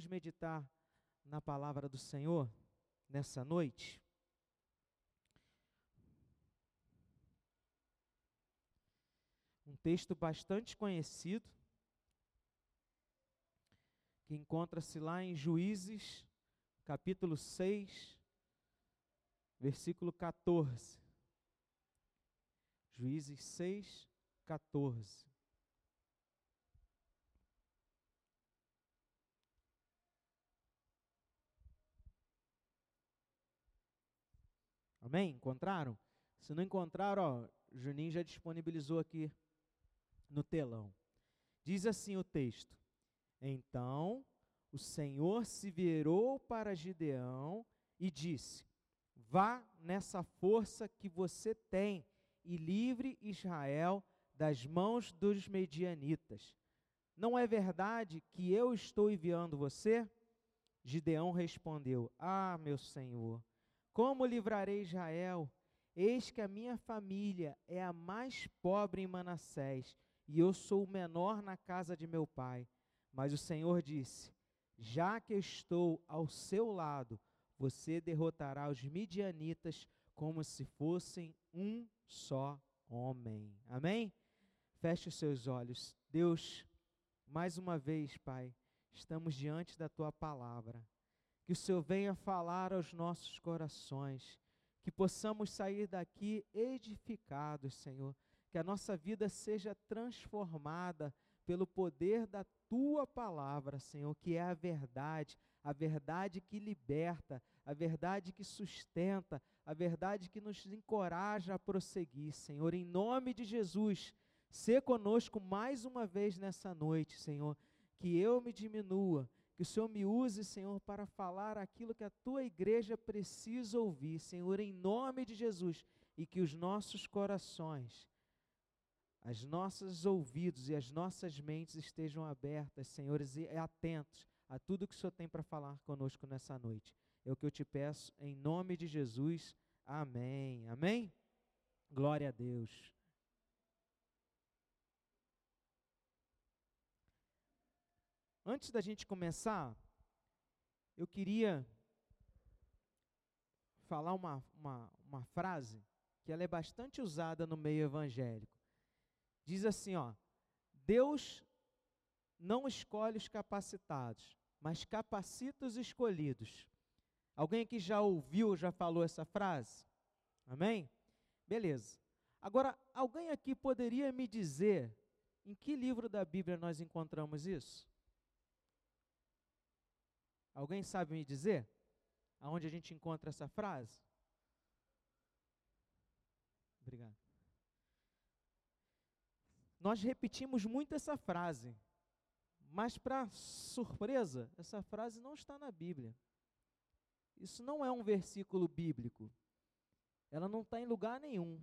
Vamos meditar na palavra do Senhor nessa noite. Um texto bastante conhecido, que encontra-se lá em Juízes, capítulo 6, versículo 14. Juízes 6, 14. Amém? Encontraram? Se não encontraram, ó, Juninho já disponibilizou aqui no telão. Diz assim o texto: Então o Senhor se virou para Gideão e disse: Vá nessa força que você tem e livre Israel das mãos dos medianitas. Não é verdade que eu estou enviando você? Gideão respondeu: Ah, meu senhor, como livrarei Israel? Eis que a minha família é a mais pobre em Manassés, e eu sou o menor na casa de meu pai. Mas o Senhor disse: Já que estou ao seu lado, você derrotará os midianitas como se fossem um só homem. Amém? Feche os seus olhos. Deus, mais uma vez, Pai, estamos diante da tua palavra. Que o Senhor venha falar aos nossos corações, que possamos sair daqui edificados, Senhor, que a nossa vida seja transformada pelo poder da tua palavra, Senhor, que é a verdade, a verdade que liberta, a verdade que sustenta, a verdade que nos encoraja a prosseguir, Senhor, em nome de Jesus. Sê conosco mais uma vez nessa noite, Senhor, que eu me diminua que o Senhor me use, Senhor, para falar aquilo que a tua igreja precisa ouvir, Senhor, em nome de Jesus, e que os nossos corações, as nossos ouvidos e as nossas mentes estejam abertas, senhores, e atentos a tudo que o Senhor tem para falar conosco nessa noite. É o que eu te peço, em nome de Jesus. Amém. Amém? Glória a Deus. Antes da gente começar, eu queria falar uma, uma, uma frase que ela é bastante usada no meio evangélico. Diz assim, ó: Deus não escolhe os capacitados, mas capacita os escolhidos. Alguém aqui já ouviu, já falou essa frase? Amém? Beleza. Agora, alguém aqui poderia me dizer em que livro da Bíblia nós encontramos isso? Alguém sabe me dizer aonde a gente encontra essa frase? Obrigado. Nós repetimos muito essa frase, mas para surpresa, essa frase não está na Bíblia. Isso não é um versículo bíblico. Ela não está em lugar nenhum.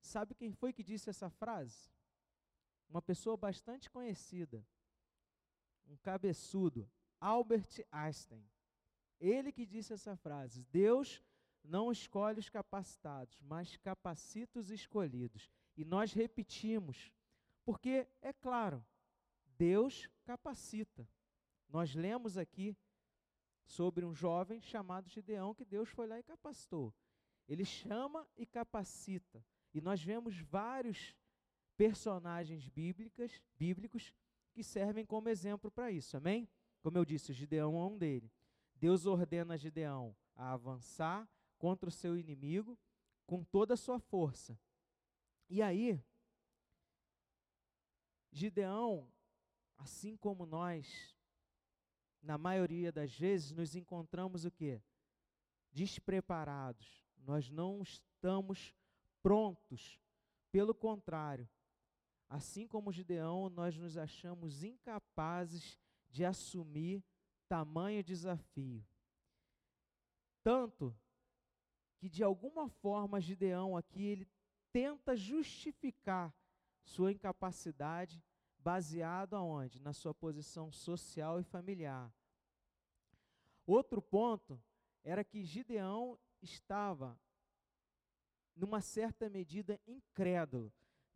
Sabe quem foi que disse essa frase? Uma pessoa bastante conhecida, um cabeçudo, Albert Einstein. Ele que disse essa frase: Deus não escolhe os capacitados, mas capacita os escolhidos. E nós repetimos, porque é claro, Deus capacita. Nós lemos aqui sobre um jovem chamado Gideão que Deus foi lá e capacitou. Ele chama e capacita. E nós vemos vários personagens bíblicas, bíblicos que servem como exemplo para isso. Amém? Como eu disse, Gideão é um dele. Deus ordena a Gideão a avançar contra o seu inimigo com toda a sua força. E aí, Gideão, assim como nós, na maioria das vezes nos encontramos o quê? Despreparados. Nós não estamos prontos. Pelo contrário, assim como Gideão, nós nos achamos incapazes de assumir tamanho desafio. Tanto que de alguma forma Gideão aqui ele tenta justificar sua incapacidade baseado aonde? Na sua posição social e familiar. Outro ponto era que Gideão estava numa certa medida incrédulo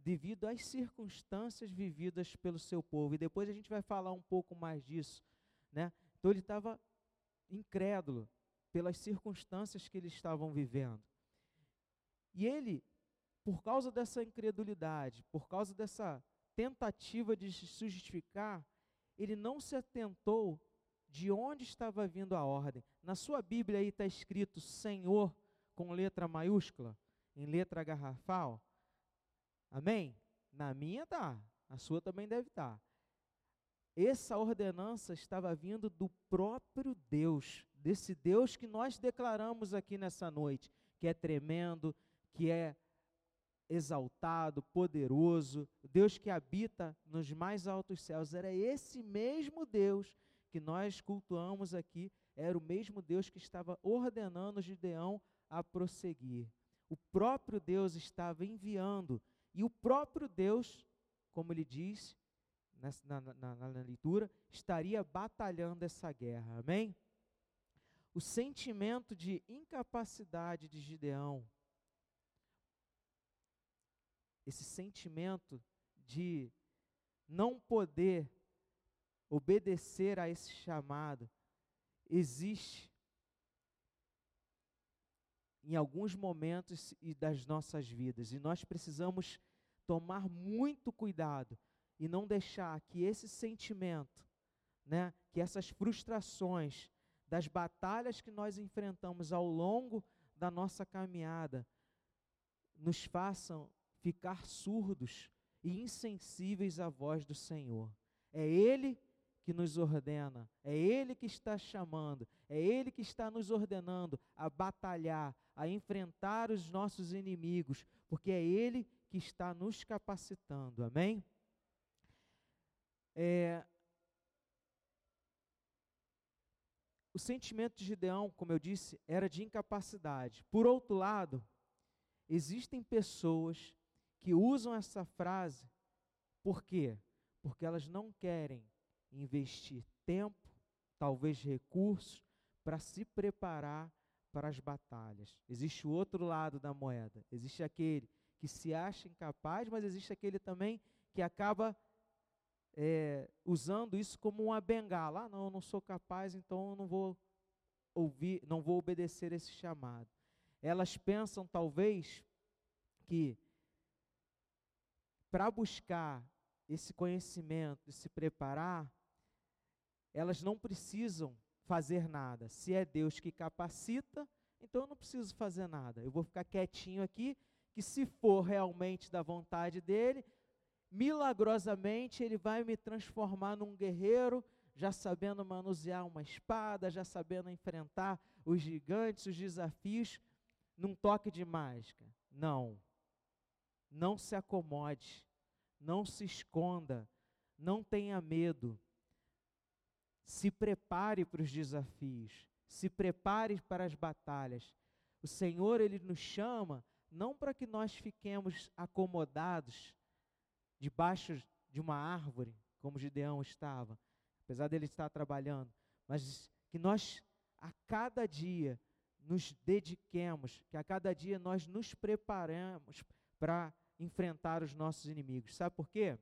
devido às circunstâncias vividas pelo seu povo. E depois a gente vai falar um pouco mais disso, né? Então ele estava incrédulo pelas circunstâncias que eles estavam vivendo. E ele, por causa dessa incredulidade, por causa dessa tentativa de se justificar, ele não se atentou de onde estava vindo a ordem. Na sua Bíblia aí está escrito Senhor com letra maiúscula, em letra garrafal. Amém? Na minha tá, a sua também deve estar. Tá. Essa ordenança estava vindo do próprio Deus, desse Deus que nós declaramos aqui nessa noite, que é tremendo, que é exaltado, poderoso, Deus que habita nos mais altos céus. Era esse mesmo Deus que nós cultuamos aqui, era o mesmo Deus que estava ordenando Gideão a prosseguir. O próprio Deus estava enviando, e o próprio Deus, como ele diz na, na, na, leitura, estaria batalhando essa guerra. Amém? O sentimento de incapacidade de Gideão, esse sentimento de não poder obedecer a esse chamado, existe em alguns momentos das nossas vidas, e nós precisamos tomar muito cuidado e não deixar que esse sentimento, né, que essas frustrações das batalhas que nós enfrentamos ao longo da nossa caminhada nos façam ficar surdos e insensíveis à voz do Senhor. É Ele que nos ordena, é Ele que está chamando, é Ele que está nos ordenando a batalhar, a enfrentar os nossos inimigos, porque é Ele que está nos capacitando, amém? É, o sentimento de Gideão, como eu disse, era de incapacidade. Por outro lado, existem pessoas que usam essa frase, por quê? Porque elas não querem investir tempo, talvez recursos, para se preparar para as batalhas. Existe o outro lado da moeda. Existe aquele que se acha incapaz, mas existe aquele também que acaba é, usando isso como uma bengala. Ah, não, eu não sou capaz, então eu não vou ouvir, não vou obedecer esse chamado. Elas pensam talvez que para buscar esse conhecimento e se preparar, elas não precisam fazer nada. Se é Deus que capacita, então eu não preciso fazer nada. Eu vou ficar quietinho aqui, que se for realmente da vontade dele, milagrosamente ele vai me transformar num guerreiro, já sabendo manusear uma espada, já sabendo enfrentar os gigantes, os desafios, num toque de mágica. Não. Não se acomode, não se esconda, não tenha medo se prepare para os desafios, se prepare para as batalhas. O Senhor, Ele nos chama não para que nós fiquemos acomodados debaixo de uma árvore, como Gideão estava, apesar dele estar trabalhando, mas que nós a cada dia nos dediquemos, que a cada dia nós nos preparemos para enfrentar os nossos inimigos. Sabe por quê?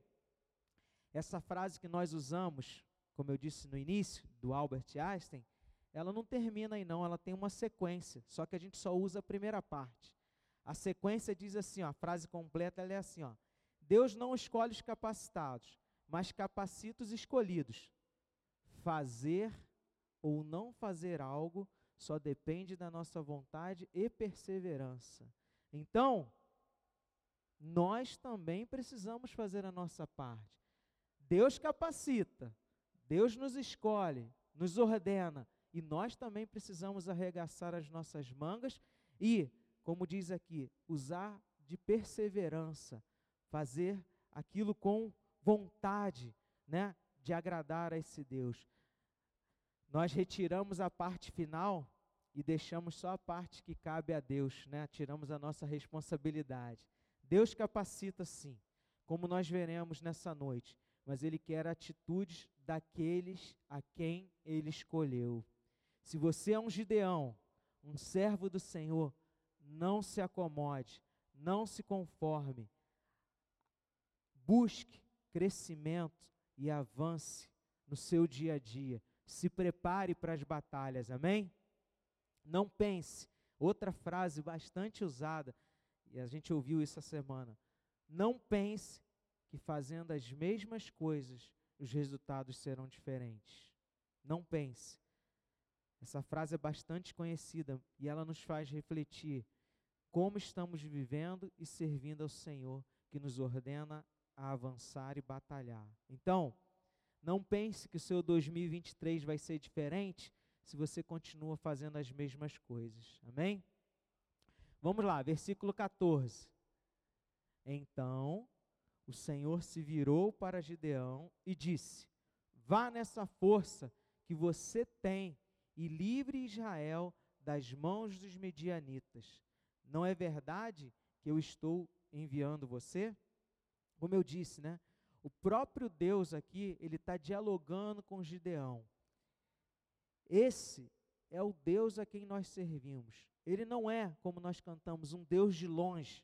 Essa frase que nós usamos como eu disse no início, do Albert Einstein, ela não termina aí não, ela tem uma sequência, só que a gente só usa a primeira parte. A sequência diz assim, ó, a frase completa é assim, ó, Deus não escolhe os capacitados, mas capacita os escolhidos. Fazer ou não fazer algo só depende da nossa vontade e perseverança. Então, nós também precisamos fazer a nossa parte. Deus capacita, Deus nos escolhe, nos ordena, e nós também precisamos arregaçar as nossas mangas e, como diz aqui, usar de perseverança, fazer aquilo com vontade, né, de agradar a esse Deus. Nós retiramos a parte final e deixamos só a parte que cabe a Deus, né? Tiramos a nossa responsabilidade. Deus capacita sim, como nós veremos nessa noite, mas ele quer atitudes daqueles a quem ele escolheu. Se você é um Gideão, um servo do Senhor, não se acomode, não se conforme. Busque crescimento e avance no seu dia a dia. se prepare para as batalhas, amém? Não pense, outra frase bastante usada, e a gente ouviu isso essa semana. Não pense que fazendo as mesmas coisas os resultados serão diferentes. Não pense. Essa frase é bastante conhecida e ela nos faz refletir como estamos vivendo e servindo ao Senhor que nos ordena a avançar e batalhar. Então, não pense que o seu 2023 vai ser diferente se você continua fazendo as mesmas coisas. Amém? Vamos lá, versículo 14. Então o Senhor se virou para Gideão e disse: Vá nessa força que você tem e livre Israel das mãos dos medianitas. Não é verdade que eu estou enviando você? Como eu disse, né? O próprio Deus aqui, ele está dialogando com Gideão. Esse é o Deus a quem nós servimos. Ele não é, como nós cantamos, um Deus de longe.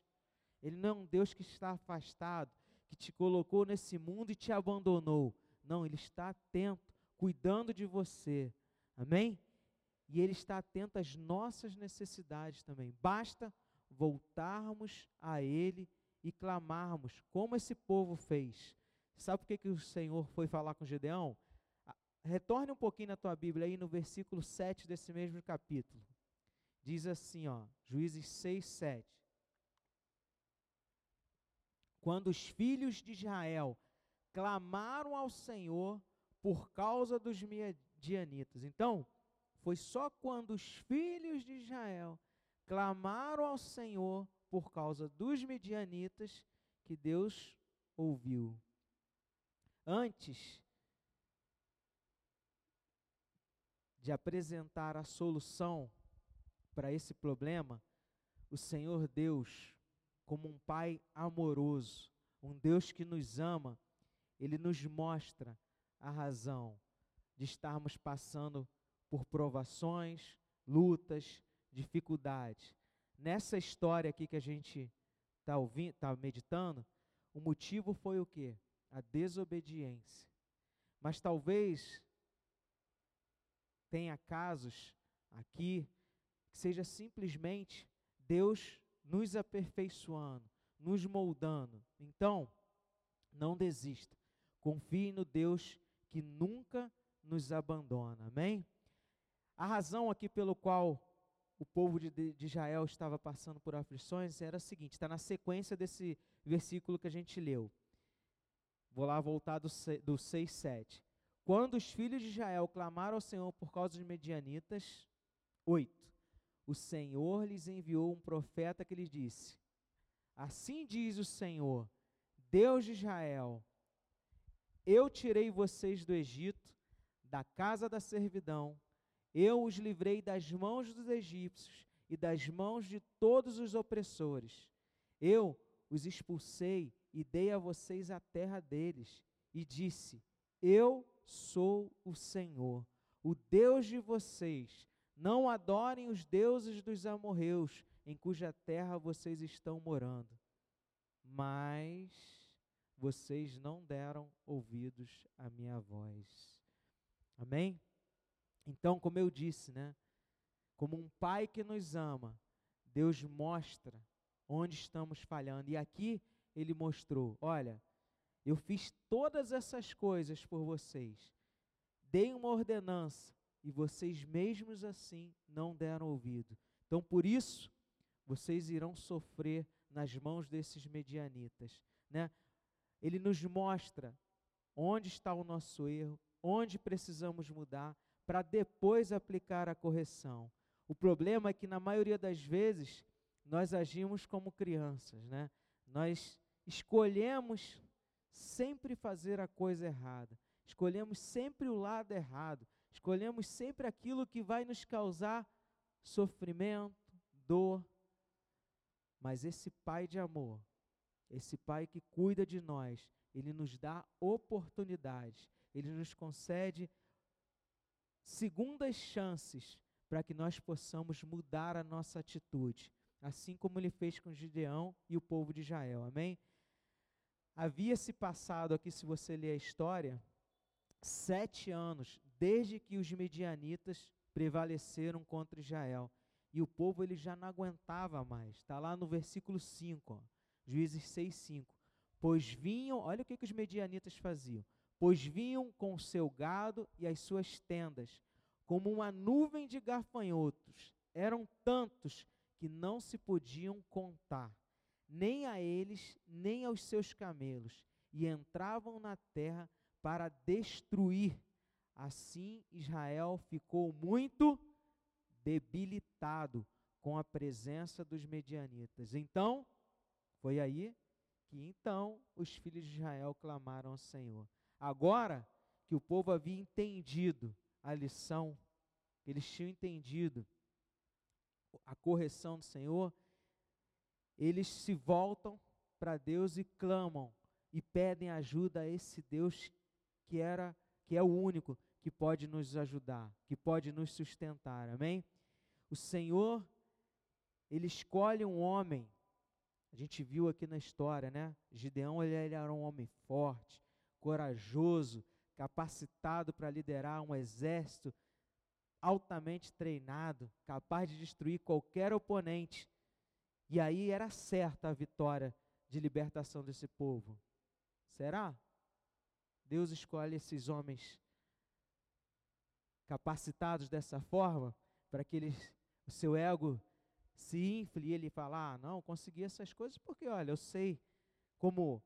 Ele não é um Deus que está afastado, que te colocou nesse mundo e te abandonou. Não, ele está atento, cuidando de você. Amém? E ele está atento às nossas necessidades também. Basta voltarmos a ele e clamarmos, como esse povo fez. Sabe por que, que o Senhor foi falar com Gedeão? Retorne um pouquinho na tua Bíblia aí no versículo 7 desse mesmo capítulo. Diz assim, ó, Juízes 6, 7. Quando os filhos de Israel clamaram ao Senhor por causa dos midianitas. Então, foi só quando os filhos de Israel clamaram ao Senhor por causa dos medianitas que Deus ouviu. Antes de apresentar a solução para esse problema, o Senhor Deus, como um Pai amoroso, um Deus que nos ama, ele nos mostra a razão de estarmos passando por provações, lutas, dificuldades. Nessa história aqui que a gente está ouvindo, tá meditando, o motivo foi o quê? A desobediência. Mas talvez tenha casos aqui que seja simplesmente Deus nos aperfeiçoando, nos moldando. Então, não desista. Confie no Deus que nunca nos abandona. Amém? A razão aqui pelo qual o povo de, de Israel estava passando por aflições era a seguinte: está na sequência desse versículo que a gente leu. Vou lá voltar do, do 6, 7. Quando os filhos de Israel clamaram ao Senhor por causa dos medianitas, 8. O Senhor lhes enviou um profeta que lhes disse: Assim diz o Senhor, Deus de Israel: Eu tirei vocês do Egito, da casa da servidão, eu os livrei das mãos dos egípcios e das mãos de todos os opressores. Eu os expulsei e dei a vocês a terra deles, e disse: Eu sou o Senhor, o Deus de vocês. Não adorem os deuses dos amorreus, em cuja terra vocês estão morando. Mas vocês não deram ouvidos à minha voz. Amém? Então, como eu disse, né? Como um pai que nos ama, Deus mostra onde estamos falhando. E aqui ele mostrou: olha, eu fiz todas essas coisas por vocês. Dei uma ordenança e vocês mesmos assim não deram ouvido. Então, por isso, vocês irão sofrer nas mãos desses medianitas, né? Ele nos mostra onde está o nosso erro, onde precisamos mudar para depois aplicar a correção. O problema é que na maioria das vezes nós agimos como crianças, né? Nós escolhemos sempre fazer a coisa errada, escolhemos sempre o lado errado, escolhemos sempre aquilo que vai nos causar sofrimento, dor. Mas esse Pai de amor, esse Pai que cuida de nós, ele nos dá oportunidades, ele nos concede segundas chances para que nós possamos mudar a nossa atitude, assim como ele fez com Gideão e o povo de Israel. Amém? Havia se passado aqui, se você ler a história, sete anos desde que os medianitas prevaleceram contra Israel. E o povo ele já não aguentava mais. Está lá no versículo 5, ó, Juízes 6, 5. Pois vinham, olha o que, que os medianitas faziam. Pois vinham com o seu gado e as suas tendas, como uma nuvem de gafanhotos. Eram tantos que não se podiam contar, nem a eles, nem aos seus camelos, e entravam na terra para destruir. Assim Israel ficou muito debilitado com a presença dos medianitas. Então, foi aí que então os filhos de Israel clamaram ao Senhor. Agora que o povo havia entendido a lição, eles tinham entendido a correção do Senhor, eles se voltam para Deus e clamam e pedem ajuda a esse Deus que era que é o único que pode nos ajudar, que pode nos sustentar. Amém? O Senhor ele escolhe um homem. A gente viu aqui na história, né? Gideão ele, ele era um homem forte, corajoso, capacitado para liderar um exército altamente treinado, capaz de destruir qualquer oponente. E aí era certa a vitória de libertação desse povo. Será? Deus escolhe esses homens capacitados dessa forma para que eles, o seu ego se infle e ele fala: ah, não, consegui essas coisas porque, olha, eu sei como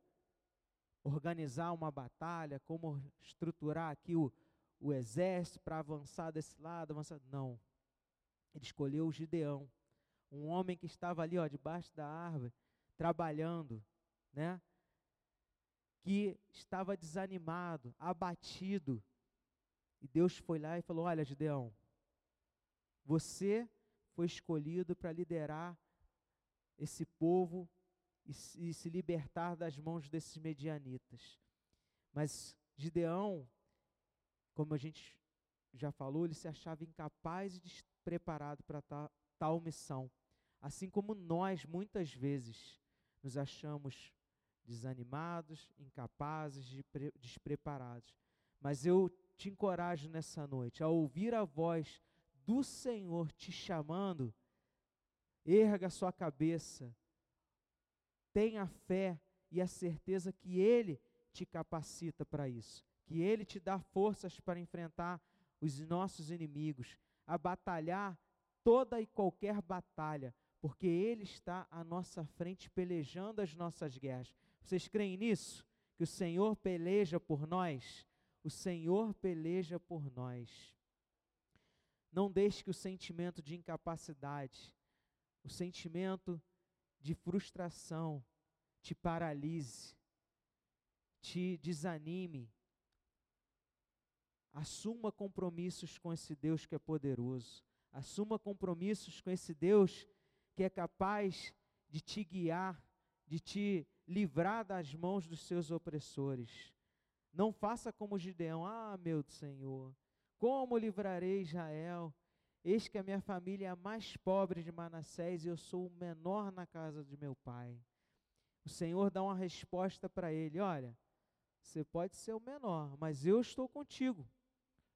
organizar uma batalha, como estruturar aqui o, o exército para avançar desse lado, avançar. Não. Ele escolheu o Gideão, um homem que estava ali, ó, debaixo da árvore, trabalhando, né? Que estava desanimado, abatido. E Deus foi lá e falou: Olha, Gideão, você foi escolhido para liderar esse povo e, e se libertar das mãos desses medianitas. Mas Gideão como a gente já falou, ele se achava incapaz e despreparado para tal, tal missão. Assim como nós, muitas vezes, nos achamos desanimados, incapazes, despreparados. Mas eu te encorajo nessa noite, a ouvir a voz do Senhor te chamando, erga sua cabeça, tenha fé e a certeza que Ele te capacita para isso que Ele te dá forças para enfrentar os nossos inimigos, a batalhar toda e qualquer batalha, porque Ele está à nossa frente pelejando as nossas guerras. Vocês creem nisso? Que o Senhor peleja por nós? O Senhor peleja por nós. Não deixe que o sentimento de incapacidade, o sentimento de frustração te paralise, te desanime, Assuma compromissos com esse Deus que é poderoso. Assuma compromissos com esse Deus que é capaz de te guiar, de te livrar das mãos dos seus opressores. Não faça como Gideão, ah, meu Senhor, como livrarei Israel? Eis que a minha família é a mais pobre de Manassés e eu sou o menor na casa de meu pai. O Senhor dá uma resposta para ele: olha, você pode ser o menor, mas eu estou contigo.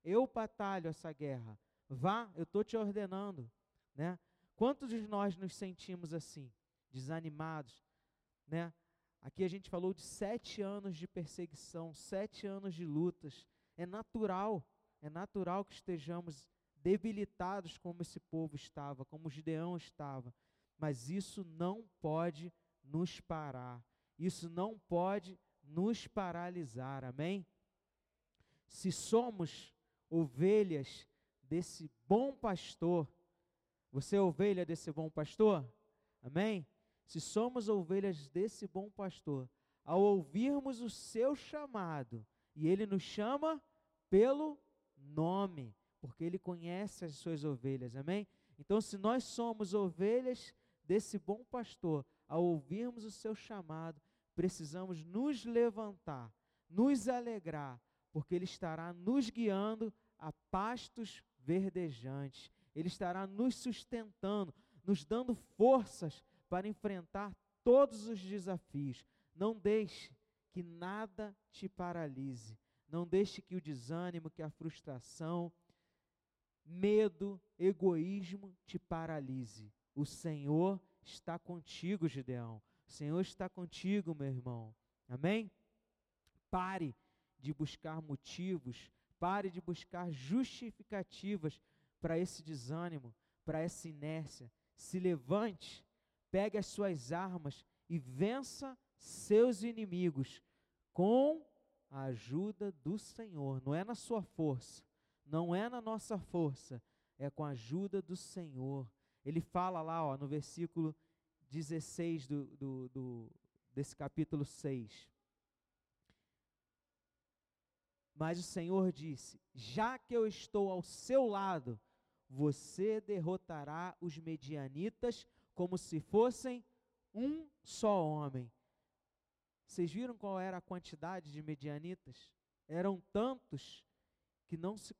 Eu batalho essa guerra. Vá, eu estou te ordenando. Né? Quantos de nós nos sentimos assim, desanimados? Né? Aqui a gente falou de sete anos de perseguição, sete anos de lutas. É natural, é natural que estejamos debilitados como esse povo estava, como Gideão estava. Mas isso não pode nos parar. Isso não pode nos paralisar. Amém? Se somos ovelhas desse bom pastor. Você é ovelha desse bom pastor? Amém? Se somos ovelhas desse bom pastor, ao ouvirmos o seu chamado, e ele nos chama pelo nome, porque ele conhece as suas ovelhas, amém? Então, se nós somos ovelhas desse bom pastor, ao ouvirmos o seu chamado, precisamos nos levantar, nos alegrar, porque ele estará nos guiando a pastos verdejantes. Ele estará nos sustentando, nos dando forças para enfrentar todos os desafios. Não deixe que nada te paralise. Não deixe que o desânimo, que a frustração, medo, egoísmo te paralise. O Senhor está contigo, Gideão. O Senhor está contigo, meu irmão. Amém? Pare de buscar motivos, pare de buscar justificativas para esse desânimo, para essa inércia. Se levante, pegue as suas armas e vença seus inimigos com a ajuda do Senhor. Não é na sua força, não é na nossa força, é com a ajuda do Senhor. Ele fala lá ó, no versículo 16 do, do, do, desse capítulo 6. Mas o Senhor disse: Já que eu estou ao seu lado, você derrotará os medianitas como se fossem um só homem. Vocês viram qual era a quantidade de medianitas? Eram tantos que não se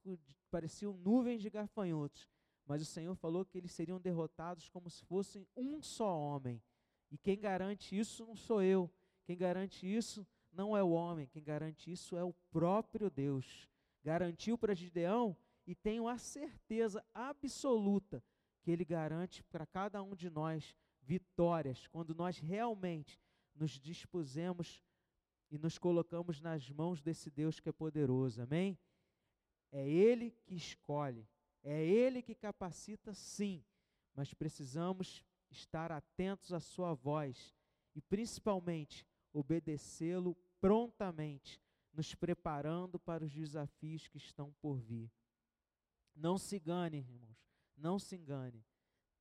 pareciam nuvens de gafanhotos, mas o Senhor falou que eles seriam derrotados como se fossem um só homem. E quem garante isso não sou eu. Quem garante isso não é o homem, quem garante isso é o próprio Deus. Garantiu para Gideão e tenho a certeza absoluta que ele garante para cada um de nós vitórias quando nós realmente nos dispusemos e nos colocamos nas mãos desse Deus que é poderoso. Amém? É ele que escolhe, é ele que capacita, sim, mas precisamos estar atentos à sua voz e principalmente obedecê-lo prontamente, nos preparando para os desafios que estão por vir. Não se engane, irmãos, não se engane.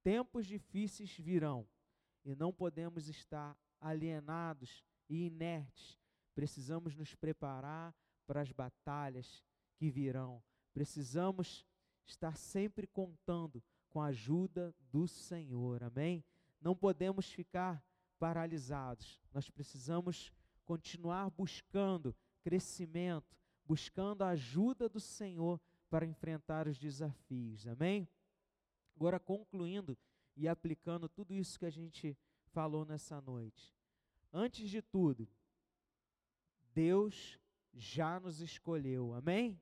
Tempos difíceis virão e não podemos estar alienados e inertes. Precisamos nos preparar para as batalhas que virão. Precisamos estar sempre contando com a ajuda do Senhor. Amém? Não podemos ficar paralisados. Nós precisamos continuar buscando crescimento, buscando a ajuda do Senhor para enfrentar os desafios. Amém? Agora, concluindo e aplicando tudo isso que a gente falou nessa noite. Antes de tudo, Deus já nos escolheu. Amém?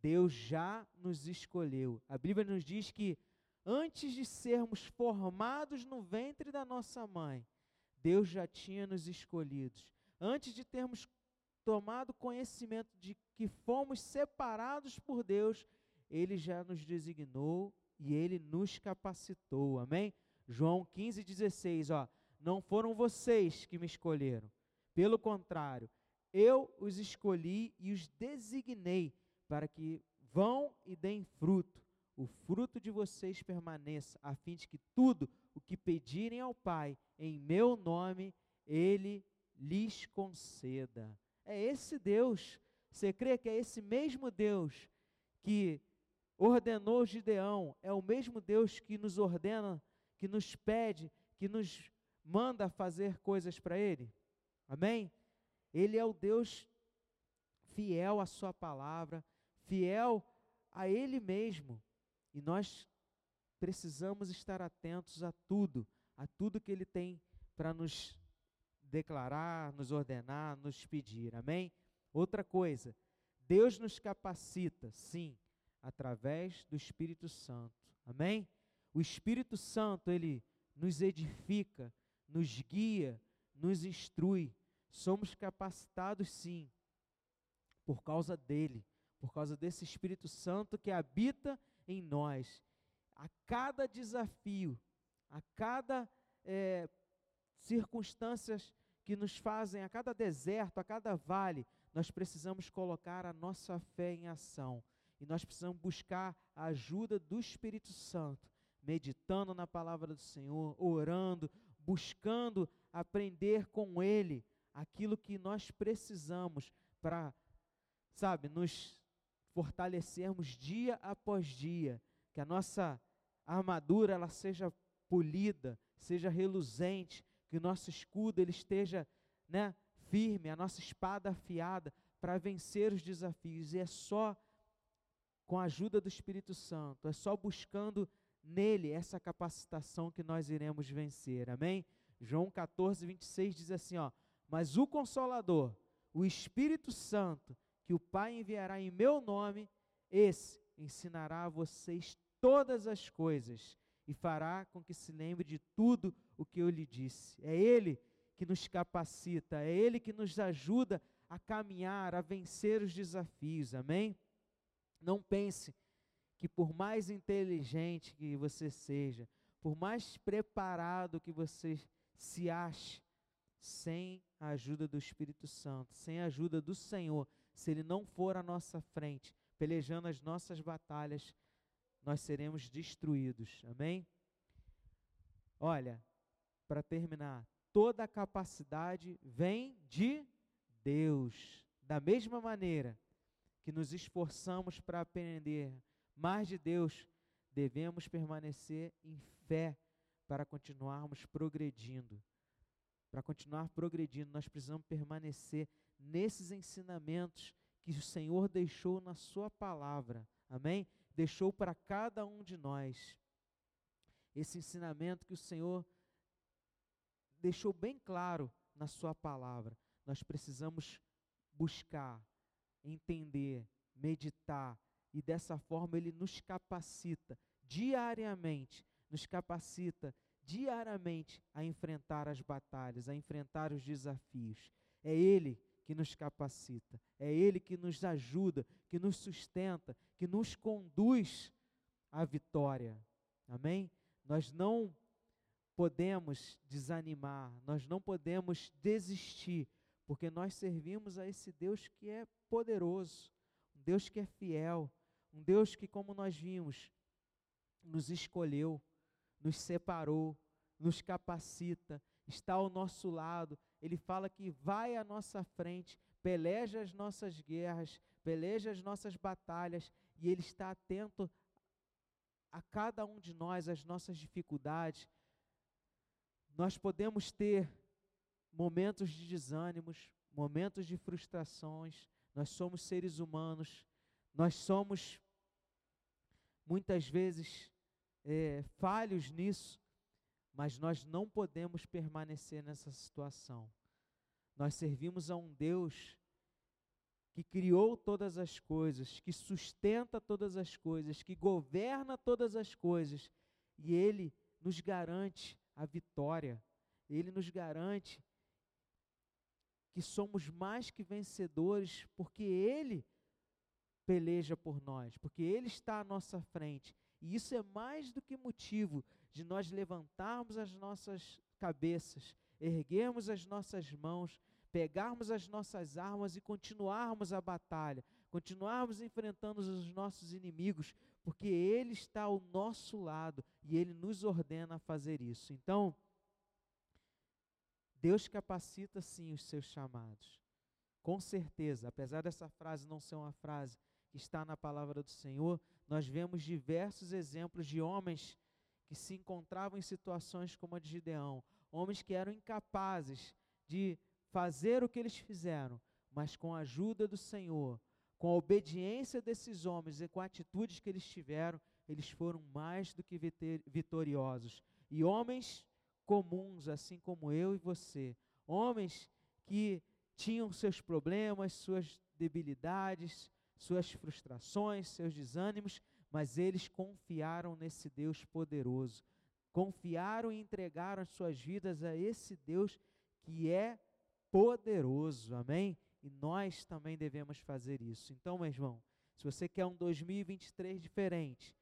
Deus já nos escolheu. A Bíblia nos diz que antes de sermos formados no ventre da nossa mãe, Deus já tinha nos escolhidos. Antes de termos tomado conhecimento de que fomos separados por Deus, Ele já nos designou e Ele nos capacitou. Amém? João 15, 16, ó. Não foram vocês que me escolheram. Pelo contrário, eu os escolhi e os designei para que vão e deem fruto. O fruto de vocês permaneça, a fim de que tudo o que pedirem ao Pai em meu nome, Ele lhes conceda. É esse Deus. Você crê que é esse mesmo Deus que ordenou Gideão, é o mesmo Deus que nos ordena, que nos pede, que nos manda fazer coisas para Ele? Amém? Ele é o Deus fiel à Sua palavra, fiel a Ele mesmo. E nós precisamos estar atentos a tudo, a tudo que Ele tem para nos declarar, nos ordenar, nos pedir. Amém? Outra coisa, Deus nos capacita, sim, através do Espírito Santo. Amém? O Espírito Santo, ele nos edifica, nos guia, nos instrui. Somos capacitados, sim, por causa dele, por causa desse Espírito Santo que habita em nós. A cada desafio, a cada é, circunstâncias que nos fazem, a cada deserto, a cada vale, nós precisamos colocar a nossa fé em ação. E nós precisamos buscar a ajuda do Espírito Santo, meditando na palavra do Senhor, orando, buscando aprender com Ele aquilo que nós precisamos para, sabe, nos fortalecermos dia após dia, que a nossa armadura ela seja polida, seja reluzente, que o nosso escudo ele esteja, né, firme, a nossa espada afiada para vencer os desafios. E é só com a ajuda do Espírito Santo, é só buscando nele essa capacitação que nós iremos vencer. Amém? João 14, 26 diz assim, ó: "Mas o consolador, o Espírito Santo, que o Pai enviará em meu nome, esse ensinará a vocês todas as coisas e fará com que se lembre de tudo o que eu lhe disse. É Ele que nos capacita, é Ele que nos ajuda a caminhar, a vencer os desafios, amém? Não pense que por mais inteligente que você seja, por mais preparado que você se ache, sem a ajuda do Espírito Santo, sem a ajuda do Senhor, se Ele não for à nossa frente, pelejando as nossas batalhas, nós seremos destruídos. Amém? Olha, para terminar, toda a capacidade vem de Deus. Da mesma maneira que nos esforçamos para aprender mais de Deus, devemos permanecer em fé para continuarmos progredindo. Para continuar progredindo, nós precisamos permanecer nesses ensinamentos que o Senhor deixou na Sua palavra. Amém? Deixou para cada um de nós. Esse ensinamento que o Senhor deixou bem claro na Sua palavra. Nós precisamos buscar, entender, meditar, e dessa forma Ele nos capacita diariamente, nos capacita diariamente a enfrentar as batalhas, a enfrentar os desafios. É Ele que nos capacita, é Ele que nos ajuda, que nos sustenta, que nos conduz à vitória. Amém? Nós não podemos desanimar, nós não podemos desistir, porque nós servimos a esse Deus que é poderoso, um Deus que é fiel, um Deus que, como nós vimos, nos escolheu, nos separou, nos capacita, está ao nosso lado. Ele fala que vai à nossa frente, peleja as nossas guerras, peleja as nossas batalhas, e Ele está atento a cada um de nós, as nossas dificuldades. Nós podemos ter momentos de desânimos, momentos de frustrações, nós somos seres humanos, nós somos muitas vezes é, falhos nisso, mas nós não podemos permanecer nessa situação. Nós servimos a um Deus que criou todas as coisas, que sustenta todas as coisas, que governa todas as coisas, e Ele nos garante a vitória, Ele nos garante que somos mais que vencedores, porque Ele peleja por nós, porque Ele está à nossa frente e isso é mais do que motivo de nós levantarmos as nossas cabeças, erguermos as nossas mãos, pegarmos as nossas armas e continuarmos a batalha, continuarmos enfrentando os nossos inimigos, porque Ele está ao nosso lado e Ele nos ordena a fazer isso. Então, Deus capacita sim os seus chamados. Com certeza, apesar dessa frase não ser uma frase que está na palavra do Senhor, nós vemos diversos exemplos de homens que se encontravam em situações como a de Gideão, homens que eram incapazes de fazer o que eles fizeram, mas com a ajuda do Senhor, com a obediência desses homens e com atitudes que eles tiveram, eles foram mais do que vitoriosos. E homens comuns, assim como eu e você, homens que tinham seus problemas, suas debilidades, suas frustrações, seus desânimos, mas eles confiaram nesse Deus poderoso. Confiaram e entregaram as suas vidas a esse Deus que é poderoso. Amém? E nós também devemos fazer isso. Então, meu irmão, se você quer um 2023 diferente,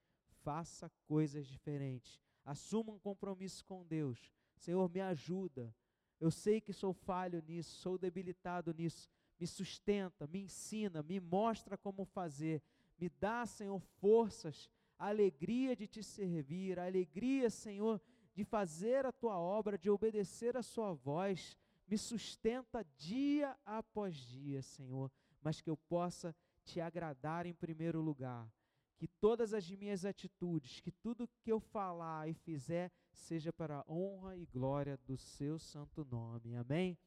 faça coisas diferentes. Assuma um compromisso com Deus. Senhor, me ajuda. Eu sei que sou falho nisso, sou debilitado nisso, me sustenta, me ensina, me mostra como fazer, me dá, Senhor, forças, a alegria de te servir, a alegria, Senhor, de fazer a tua obra, de obedecer a sua voz, me sustenta dia após dia, Senhor, mas que eu possa te agradar em primeiro lugar. Que todas as minhas atitudes, que tudo que eu falar e fizer, seja para a honra e glória do seu santo nome. Amém?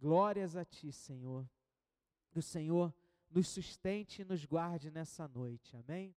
Glórias a Ti, Senhor. Que o Senhor nos sustente e nos guarde nessa noite. Amém?